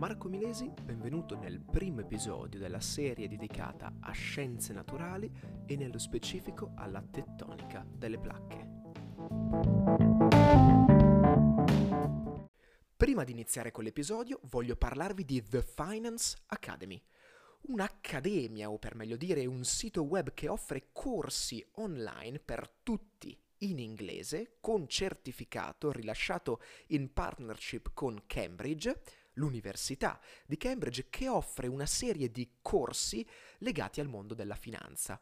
Marco Milesi, benvenuto nel primo episodio della serie dedicata a scienze naturali e nello specifico alla tettonica delle placche. Prima di iniziare con l'episodio voglio parlarvi di The Finance Academy, un'accademia o per meglio dire un sito web che offre corsi online per tutti in inglese con certificato rilasciato in partnership con Cambridge, l'Università di Cambridge che offre una serie di corsi legati al mondo della finanza.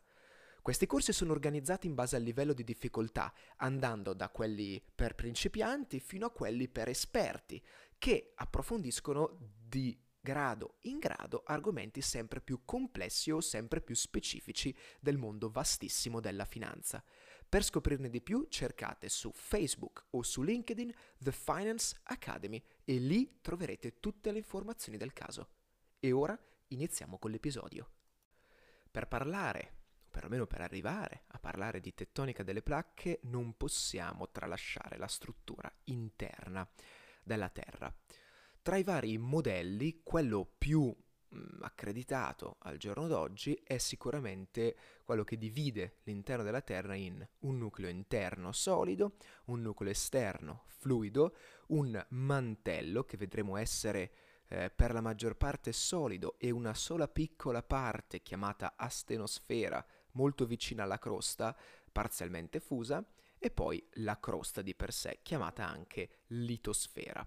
Questi corsi sono organizzati in base al livello di difficoltà, andando da quelli per principianti fino a quelli per esperti, che approfondiscono di grado in grado argomenti sempre più complessi o sempre più specifici del mondo vastissimo della finanza. Per scoprirne di più cercate su Facebook o su LinkedIn The Finance Academy e lì troverete tutte le informazioni del caso. E ora iniziamo con l'episodio. Per parlare, o perlomeno per arrivare a parlare di tettonica delle placche, non possiamo tralasciare la struttura interna della Terra. Tra i vari modelli, quello più accreditato al giorno d'oggi è sicuramente quello che divide l'interno della Terra in un nucleo interno solido, un nucleo esterno fluido, un mantello che vedremo essere eh, per la maggior parte solido e una sola piccola parte chiamata astenosfera molto vicina alla crosta, parzialmente fusa, e poi la crosta di per sé, chiamata anche litosfera.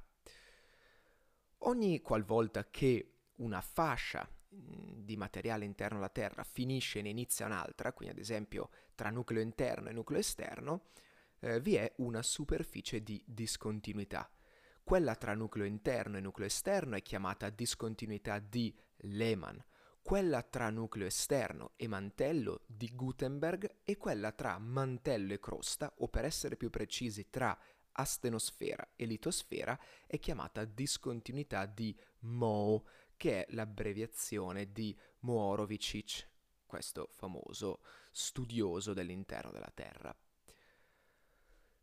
Ogni qualvolta che una fascia mm, di materiale interno alla Terra finisce e ne inizia un'altra, quindi ad esempio tra nucleo interno e nucleo esterno, eh, vi è una superficie di discontinuità. Quella tra nucleo interno e nucleo esterno è chiamata discontinuità di Lehmann, quella tra nucleo esterno e mantello di Gutenberg e quella tra mantello e crosta, o per essere più precisi tra astenosfera e litosfera, è chiamata discontinuità di Moe, che è l'abbreviazione di Mohorovicic, questo famoso studioso dell'interno della Terra.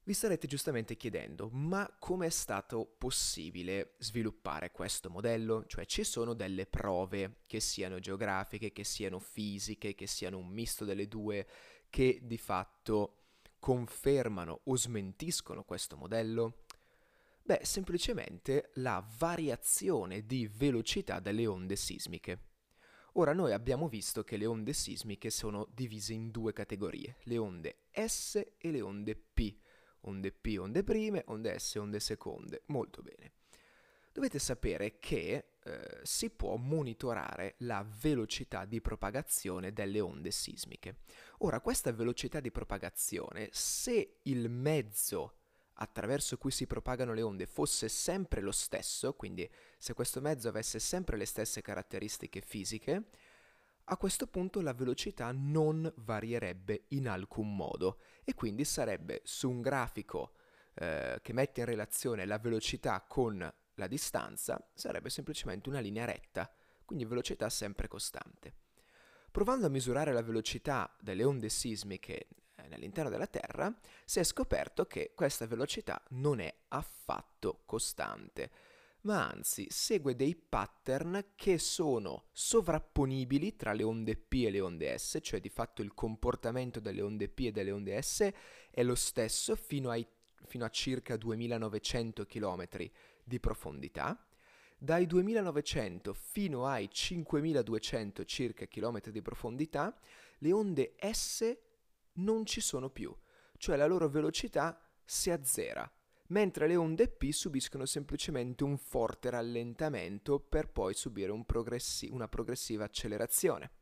Vi starete giustamente chiedendo, ma come è stato possibile sviluppare questo modello? Cioè ci sono delle prove, che siano geografiche, che siano fisiche, che siano un misto delle due, che di fatto confermano o smentiscono questo modello? Beh, semplicemente la variazione di velocità delle onde sismiche. Ora noi abbiamo visto che le onde sismiche sono divise in due categorie, le onde S e le onde P. Onde P, onde prime, onde S, onde seconde. Molto bene. Dovete sapere che eh, si può monitorare la velocità di propagazione delle onde sismiche. Ora, questa velocità di propagazione, se il mezzo attraverso cui si propagano le onde fosse sempre lo stesso, quindi se questo mezzo avesse sempre le stesse caratteristiche fisiche, a questo punto la velocità non varierebbe in alcun modo e quindi sarebbe su un grafico eh, che mette in relazione la velocità con la distanza, sarebbe semplicemente una linea retta, quindi velocità sempre costante. Provando a misurare la velocità delle onde sismiche nell'interno della Terra, si è scoperto che questa velocità non è affatto costante, ma anzi segue dei pattern che sono sovrapponibili tra le onde P e le onde S, cioè di fatto il comportamento delle onde P e delle onde S è lo stesso fino, ai, fino a circa 2900 km di profondità. Dai 2900 fino ai 5200 circa chilometri di profondità, le onde S non ci sono più, cioè la loro velocità si azzera, mentre le onde P subiscono semplicemente un forte rallentamento per poi subire un progressi- una progressiva accelerazione.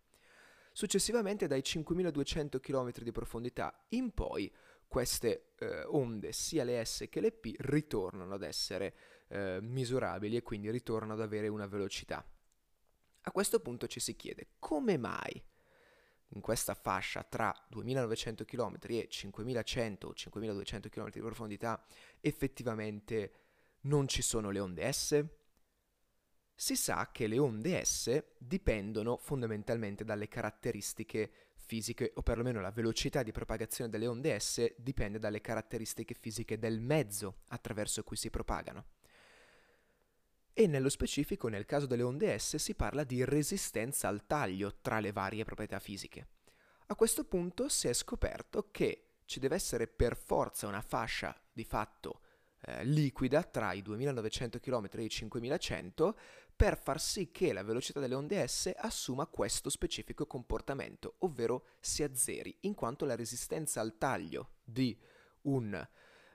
Successivamente dai 5200 km di profondità in poi queste eh, onde, sia le S che le P, ritornano ad essere eh, misurabili e quindi ritornano ad avere una velocità. A questo punto ci si chiede come mai in questa fascia tra 2900 km e 5100 o 5200 km di profondità effettivamente non ci sono le onde S? Si sa che le onde S dipendono fondamentalmente dalle caratteristiche fisiche, o perlomeno la velocità di propagazione delle onde S dipende dalle caratteristiche fisiche del mezzo attraverso cui si propagano. E nello specifico nel caso delle onde S si parla di resistenza al taglio tra le varie proprietà fisiche. A questo punto si è scoperto che ci deve essere per forza una fascia di fatto eh, liquida tra i 2900 km e i 5100 per far sì che la velocità delle onde S assuma questo specifico comportamento, ovvero si azzeri, in quanto la resistenza al taglio di un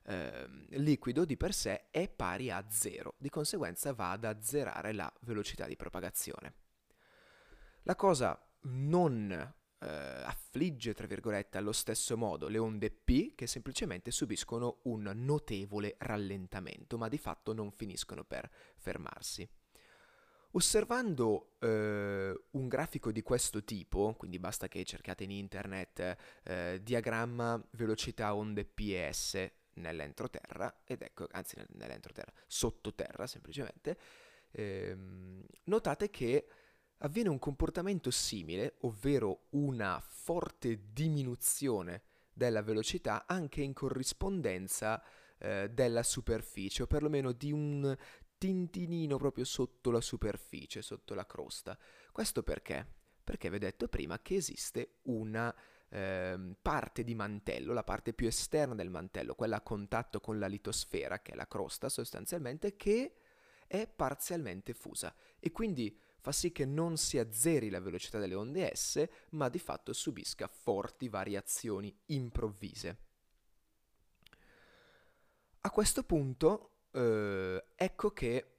eh, liquido di per sé è pari a zero, di conseguenza va ad azzerare la velocità di propagazione. La cosa non eh, affligge, tra virgolette, allo stesso modo le onde P che semplicemente subiscono un notevole rallentamento, ma di fatto non finiscono per fermarsi. Osservando eh, un grafico di questo tipo, quindi basta che cercate in internet eh, diagramma velocità onde PS nell'entroterra, ed ecco, anzi nell'entroterra, sottoterra semplicemente, ehm, notate che avviene un comportamento simile, ovvero una forte diminuzione della velocità anche in corrispondenza eh, della superficie, o perlomeno di un tintinino proprio sotto la superficie, sotto la crosta. Questo perché? Perché vi ho detto prima che esiste una eh, parte di mantello, la parte più esterna del mantello, quella a contatto con la litosfera, che è la crosta sostanzialmente, che è parzialmente fusa e quindi fa sì che non si azzeri la velocità delle onde S, ma di fatto subisca forti variazioni improvvise. A questo punto eh, ecco che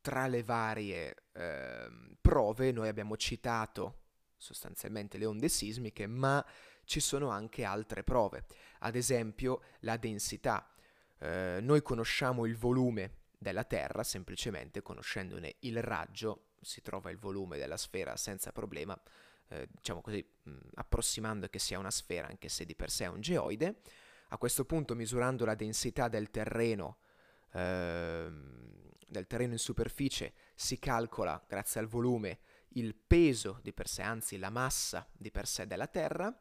tra le varie eh, prove noi abbiamo citato sostanzialmente le onde sismiche, ma ci sono anche altre prove, ad esempio la densità. Eh, noi conosciamo il volume della Terra semplicemente conoscendone il raggio, si trova il volume della sfera senza problema, eh, diciamo così, mh, approssimando che sia una sfera anche se di per sé è un geoide. A questo punto misurando la densità del terreno Ehm, del terreno in superficie si calcola, grazie al volume, il peso di per sé, anzi la massa di per sé della Terra,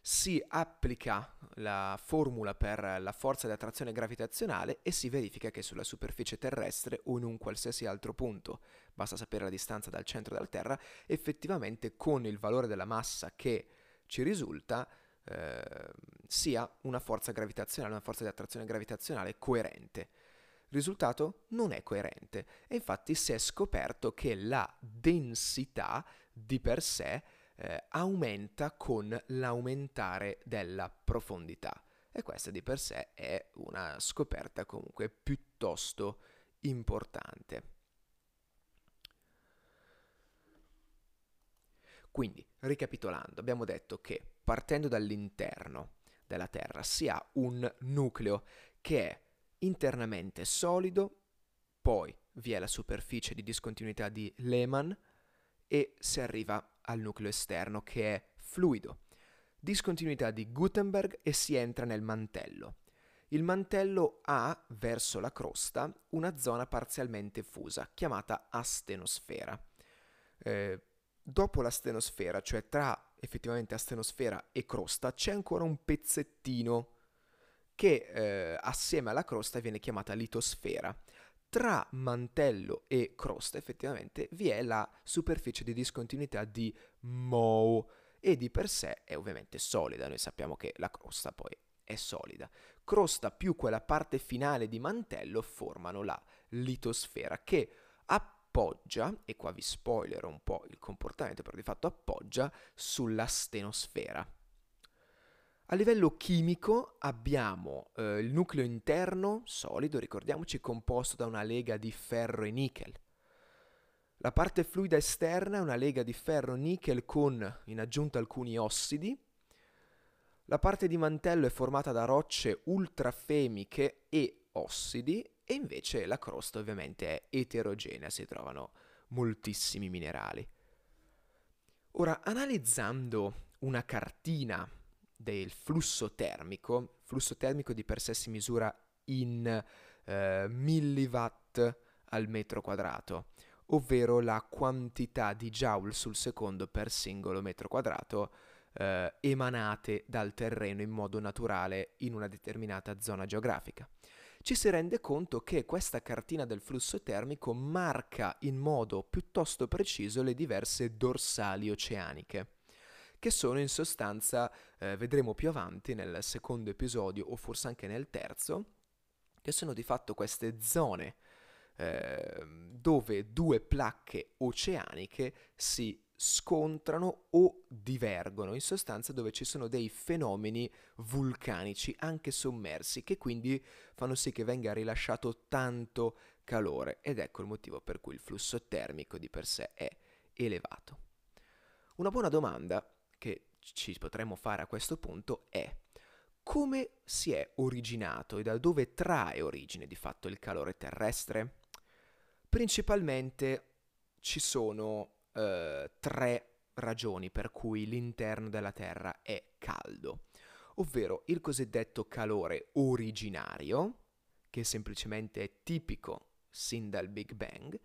si applica la formula per la forza di attrazione gravitazionale e si verifica che sulla superficie terrestre o in un qualsiasi altro punto, basta sapere la distanza dal centro della Terra, effettivamente con il valore della massa che ci risulta eh, sia una forza gravitazionale, una forza di attrazione gravitazionale coerente. Risultato non è coerente e infatti si è scoperto che la densità di per sé eh, aumenta con l'aumentare della profondità e questa di per sé è una scoperta comunque piuttosto importante. Quindi, ricapitolando, abbiamo detto che partendo dall'interno della Terra si ha un nucleo che è internamente solido, poi vi è la superficie di discontinuità di Lehmann e si arriva al nucleo esterno che è fluido. Discontinuità di Gutenberg e si entra nel mantello. Il mantello ha, verso la crosta, una zona parzialmente fusa, chiamata astenosfera. Eh, dopo l'astenosfera, cioè tra effettivamente astenosfera e crosta, c'è ancora un pezzettino che eh, assieme alla crosta viene chiamata litosfera. Tra mantello e crosta effettivamente vi è la superficie di discontinuità di Moe e di per sé è ovviamente solida, noi sappiamo che la crosta poi è solida. Crosta più quella parte finale di mantello formano la litosfera che appoggia, e qua vi spoilerò un po' il comportamento, però di fatto appoggia sulla stenosfera. A livello chimico abbiamo eh, il nucleo interno, solido, ricordiamoci, composto da una lega di ferro e nickel. La parte fluida esterna è una lega di ferro e nickel con in aggiunta alcuni ossidi. La parte di mantello è formata da rocce ultrafemiche e ossidi e invece la crosta ovviamente è eterogenea, si trovano moltissimi minerali. Ora, analizzando una cartina del flusso termico. Flusso termico di per sé si misura in eh, milliwatt al metro quadrato, ovvero la quantità di joule sul secondo per singolo metro quadrato eh, emanate dal terreno in modo naturale in una determinata zona geografica. ci si rende conto che questa cartina del flusso termico marca in modo piuttosto preciso le diverse dorsali oceaniche che sono in sostanza, eh, vedremo più avanti nel secondo episodio o forse anche nel terzo, che sono di fatto queste zone eh, dove due placche oceaniche si scontrano o divergono, in sostanza dove ci sono dei fenomeni vulcanici anche sommersi che quindi fanno sì che venga rilasciato tanto calore ed ecco il motivo per cui il flusso termico di per sé è elevato. Una buona domanda ci potremmo fare a questo punto è come si è originato e da dove trae origine di fatto il calore terrestre? Principalmente ci sono eh, tre ragioni per cui l'interno della Terra è caldo, ovvero il cosiddetto calore originario, che semplicemente è tipico sin dal Big Bang,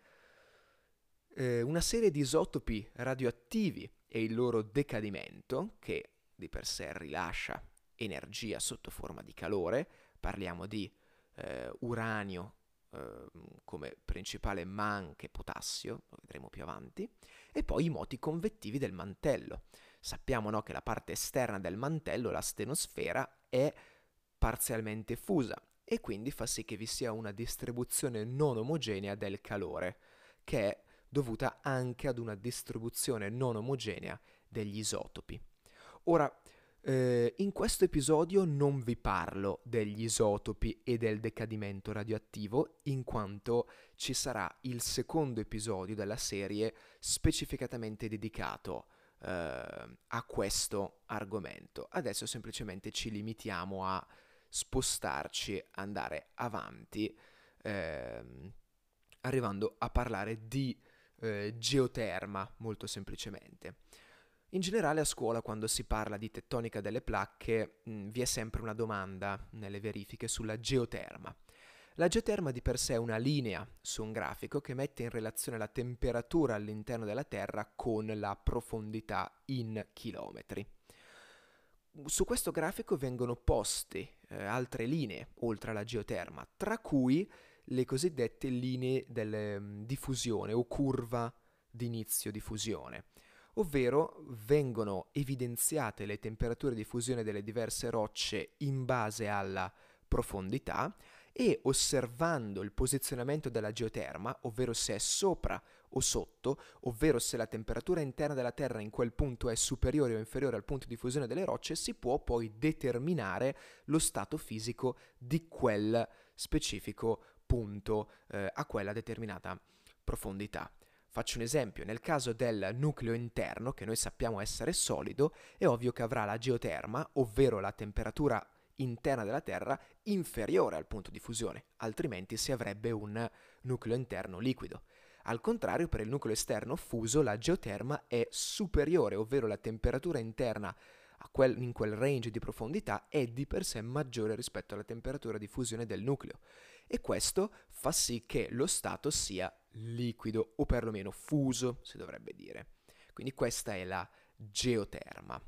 eh, una serie di isotopi radioattivi e il loro decadimento, che di per sé rilascia energia sotto forma di calore, parliamo di eh, uranio eh, come principale ma anche potassio, lo vedremo più avanti, e poi i moti convettivi del mantello. Sappiamo no, che la parte esterna del mantello, la stenosfera, è parzialmente fusa e quindi fa sì che vi sia una distribuzione non omogenea del calore, che è dovuta anche ad una distribuzione non omogenea degli isotopi. Ora, eh, in questo episodio non vi parlo degli isotopi e del decadimento radioattivo, in quanto ci sarà il secondo episodio della serie specificatamente dedicato eh, a questo argomento. Adesso semplicemente ci limitiamo a spostarci, andare avanti, ehm, arrivando a parlare di eh, geoterma, molto semplicemente. In generale a scuola quando si parla di tettonica delle placche mh, mm, vi è sempre una domanda nelle verifiche sulla geoterma. La geoterma di per sé è una linea su un grafico che mette in relazione la temperatura all'interno della Terra con la profondità in chilometri. Su questo grafico vengono poste eh, altre linee oltre alla geoterma, tra cui le cosiddette linee mm, di fusione o curva di inizio di fusione ovvero vengono evidenziate le temperature di fusione delle diverse rocce in base alla profondità e osservando il posizionamento della geoterma, ovvero se è sopra o sotto, ovvero se la temperatura interna della Terra in quel punto è superiore o inferiore al punto di fusione delle rocce, si può poi determinare lo stato fisico di quel specifico punto eh, a quella determinata profondità. Faccio un esempio, nel caso del nucleo interno, che noi sappiamo essere solido, è ovvio che avrà la geoterma, ovvero la temperatura interna della Terra, inferiore al punto di fusione, altrimenti si avrebbe un nucleo interno liquido. Al contrario, per il nucleo esterno fuso, la geoterma è superiore, ovvero la temperatura interna in quel range di profondità è di per sé maggiore rispetto alla temperatura di fusione del nucleo. E questo fa sì che lo stato sia liquido o perlomeno fuso, si dovrebbe dire. Quindi questa è la geoterma.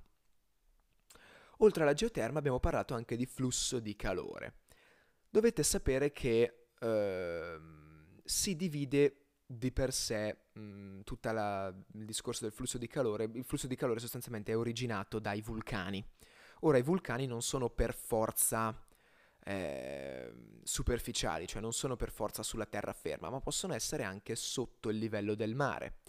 Oltre alla geoterma abbiamo parlato anche di flusso di calore. Dovete sapere che eh, si divide di per sé mh, tutto il discorso del flusso di calore. Il flusso di calore sostanzialmente è originato dai vulcani. Ora i vulcani non sono per forza eh, superficiali, cioè non sono per forza sulla terraferma, ma possono essere anche sotto il livello del mare.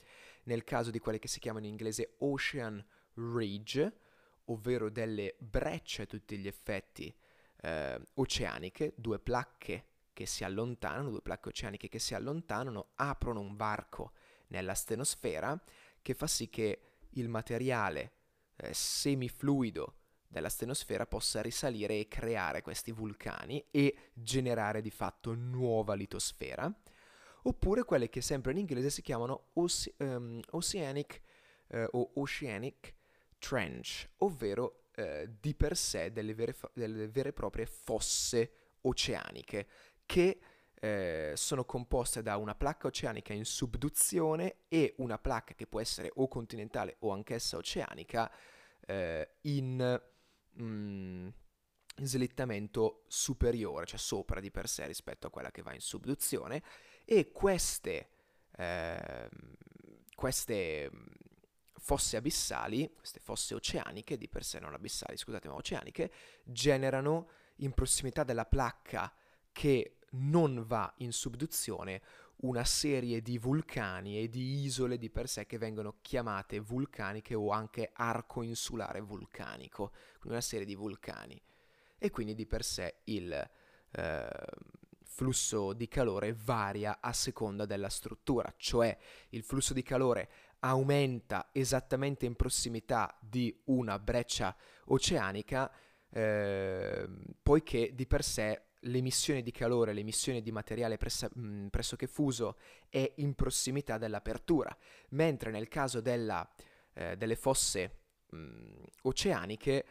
Nel caso di quelle che si chiamano in inglese ocean ridge, ovvero delle brecce a tutti gli effetti eh, oceaniche, due placche che si allontanano, due placche oceaniche che si allontanano, aprono un varco nella stenosfera che fa sì che il materiale eh, semifluido della stenosfera possa risalire e creare questi vulcani e generare di fatto nuova litosfera, oppure quelle che sempre in inglese si chiamano oce- um, oceanic uh, o oceanic trench, ovvero uh, di per sé delle vere, fa- delle vere e proprie fosse oceaniche che eh, sono composte da una placca oceanica in subduzione e una placca che può essere o continentale o anch'essa oceanica eh, in, mm, slittamento superiore, cioè sopra di per sé rispetto a quella che va in subduzione e queste, eh, queste fosse abissali, queste fosse oceaniche, di per sé non abissali, scusate, ma oceaniche, generano in prossimità della placca che non va in subduzione una serie di vulcani e di isole di per sé che vengono chiamate vulcaniche o anche arco insulare vulcanico, quindi una serie di vulcani. E quindi di per sé il eh, flusso di calore varia a seconda della struttura, cioè il flusso di calore aumenta esattamente in prossimità di una breccia oceanica, eh, poiché di per sé l'emissione di calore, l'emissione di materiale pressa, mh, pressoché fuso è in prossimità dell'apertura, mentre nel caso della, eh, delle fosse mh, oceaniche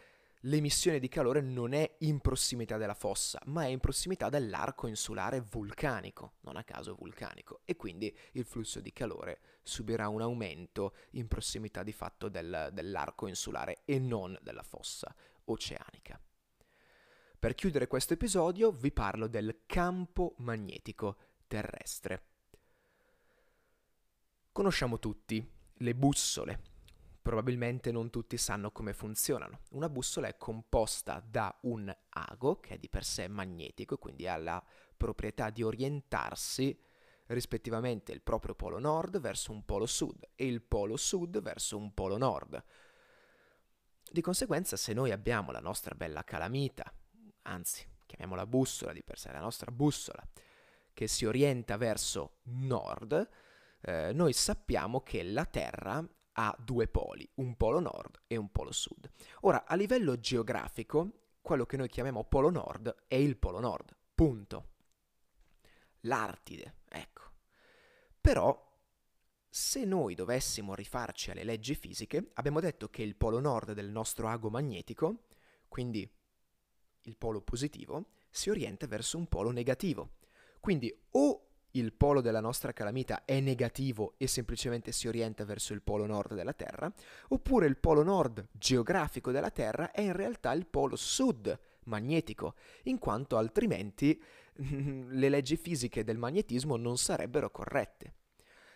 l'emissione di calore non è in prossimità della fossa, ma è in prossimità dell'arco insulare vulcanico, non a caso vulcanico, e quindi il flusso di calore subirà un aumento in prossimità di fatto del, dell'arco insulare e non della fossa oceanica. Per chiudere questo episodio vi parlo del campo magnetico terrestre. Conosciamo tutti le bussole. Probabilmente non tutti sanno come funzionano. Una bussola è composta da un ago, che è di per sé magnetico, quindi ha la proprietà di orientarsi rispettivamente il proprio polo nord verso un polo sud e il polo sud verso un polo nord. Di conseguenza, se noi abbiamo la nostra bella calamita, anzi chiamiamola bussola di per sé, la nostra bussola, che si orienta verso nord, eh, noi sappiamo che la Terra ha due poli, un polo nord e un polo sud. Ora, a livello geografico, quello che noi chiamiamo polo nord è il polo nord, punto. L'Artide, ecco. Però, se noi dovessimo rifarci alle leggi fisiche, abbiamo detto che il polo nord del nostro ago magnetico, quindi il polo positivo, si orienta verso un polo negativo. Quindi o il polo della nostra calamita è negativo e semplicemente si orienta verso il polo nord della Terra, oppure il polo nord geografico della Terra è in realtà il polo sud magnetico, in quanto altrimenti le leggi fisiche del magnetismo non sarebbero corrette.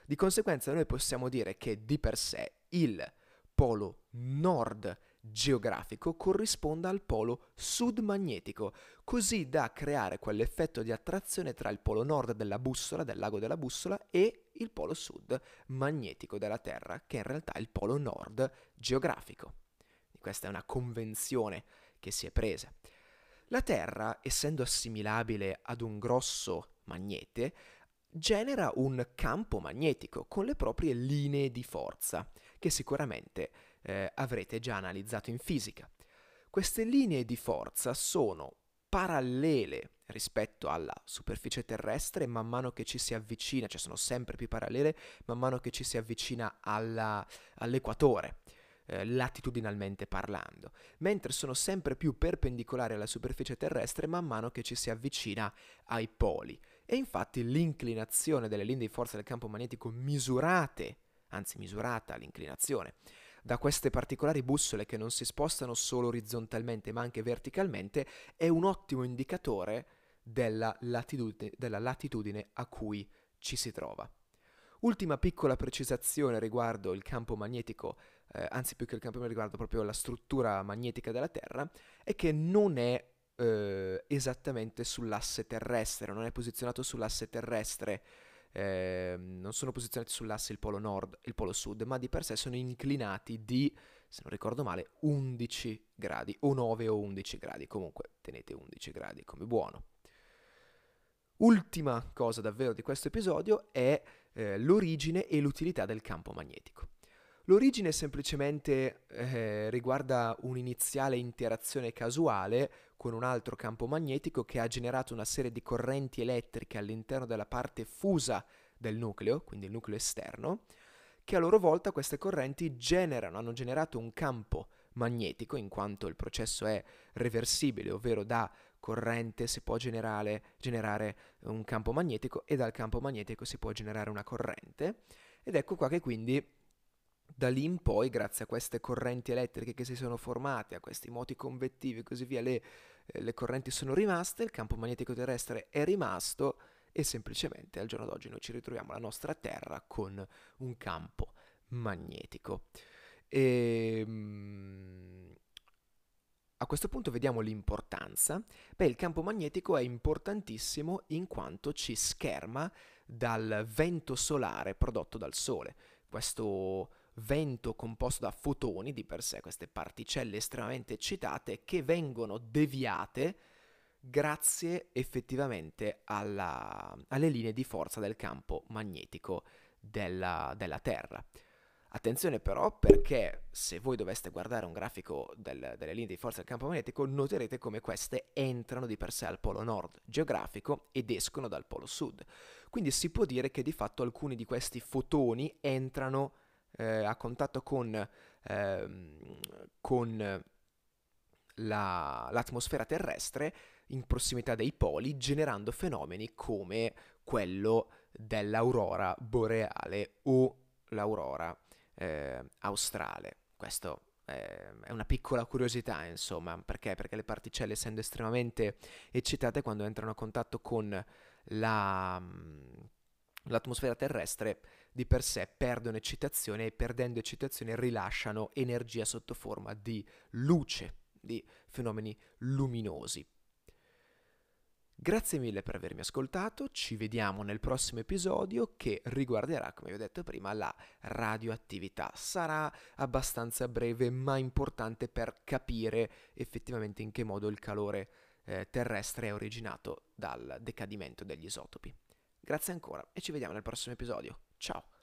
Di conseguenza noi possiamo dire che di per sé il polo nord geografico corrisponda al polo sud magnetico, così da creare quell'effetto di attrazione tra il polo nord della bussola, del lago della bussola, e il polo sud magnetico della Terra, che in realtà è il polo nord geografico. Questa è una convenzione che si è presa. La Terra, essendo assimilabile ad un grosso magnete, genera un campo magnetico con le proprie linee di forza, che sicuramente eh, avrete già analizzato in fisica. Queste linee di forza sono parallele rispetto alla superficie terrestre man mano che ci si avvicina, cioè sono sempre più parallele man mano che ci si avvicina alla, all'equatore, eh, latitudinalmente parlando, mentre sono sempre più perpendicolari alla superficie terrestre man mano che ci si avvicina ai poli. E infatti l'inclinazione delle linee di forza del campo magnetico misurate, anzi misurata l'inclinazione, da queste particolari bussole che non si spostano solo orizzontalmente ma anche verticalmente, è un ottimo indicatore della latitudine, della latitudine a cui ci si trova. Ultima piccola precisazione riguardo il campo magnetico, eh, anzi più che il campo magnetico, riguardo proprio la struttura magnetica della Terra, è che non è eh, esattamente sull'asse terrestre, non è posizionato sull'asse terrestre eh, non sono posizionati sull'asse il polo nord e il polo sud, ma di per sé sono inclinati di, se non ricordo male, 11 gradi, o 9 o 11 gradi, comunque tenete 11 gradi come buono. Ultima cosa davvero di questo episodio è eh, l'origine e l'utilità del campo magnetico. L'origine semplicemente eh, riguarda un'iniziale interazione casuale con un altro campo magnetico che ha generato una serie di correnti elettriche all'interno della parte fusa del nucleo, quindi il nucleo esterno, che a loro volta queste correnti generano, hanno generato un campo magnetico, in quanto il processo è reversibile, ovvero da corrente si può generare, generare un campo magnetico e dal campo magnetico si può generare una corrente. Ed ecco qua che quindi da lì in poi, grazie a queste correnti elettriche che si sono formate, a questi moti convettivi e così via, le eh, le correnti sono rimaste, il campo magnetico terrestre è rimasto e semplicemente al giorno d'oggi noi ci ritroviamo la nostra Terra con un campo magnetico. E, ehm, a questo punto vediamo l'importanza. Beh, il campo magnetico è importantissimo in quanto ci scherma dal vento solare prodotto dal Sole. Questo vento composto da fotoni di per sé, queste particelle estremamente eccitate che vengono deviate grazie effettivamente alla, alle linee di forza del campo magnetico della, della Terra. Attenzione però perché se voi doveste guardare un grafico del, delle linee di forza del campo magnetico noterete come queste entrano di per sé al polo nord geografico ed escono dal polo sud. Quindi si può dire che di fatto alcuni di questi fotoni entrano eh, a contatto con, eh, con la, l'atmosfera terrestre in prossimità dei poli, generando fenomeni come quello dell'aurora boreale o l'aurora eh, australe. Questo eh, è una piccola curiosità, insomma, perché? Perché le particelle, essendo estremamente eccitate, quando entrano a contatto con la, l'atmosfera terrestre, di per sé perdono eccitazione e perdendo eccitazione rilasciano energia sotto forma di luce, di fenomeni luminosi. Grazie mille per avermi ascoltato, ci vediamo nel prossimo episodio che riguarderà, come vi ho detto prima, la radioattività. Sarà abbastanza breve ma importante per capire effettivamente in che modo il calore eh, terrestre è originato dal decadimento degli isotopi. Grazie ancora e ci vediamo nel prossimo episodio. Ciao!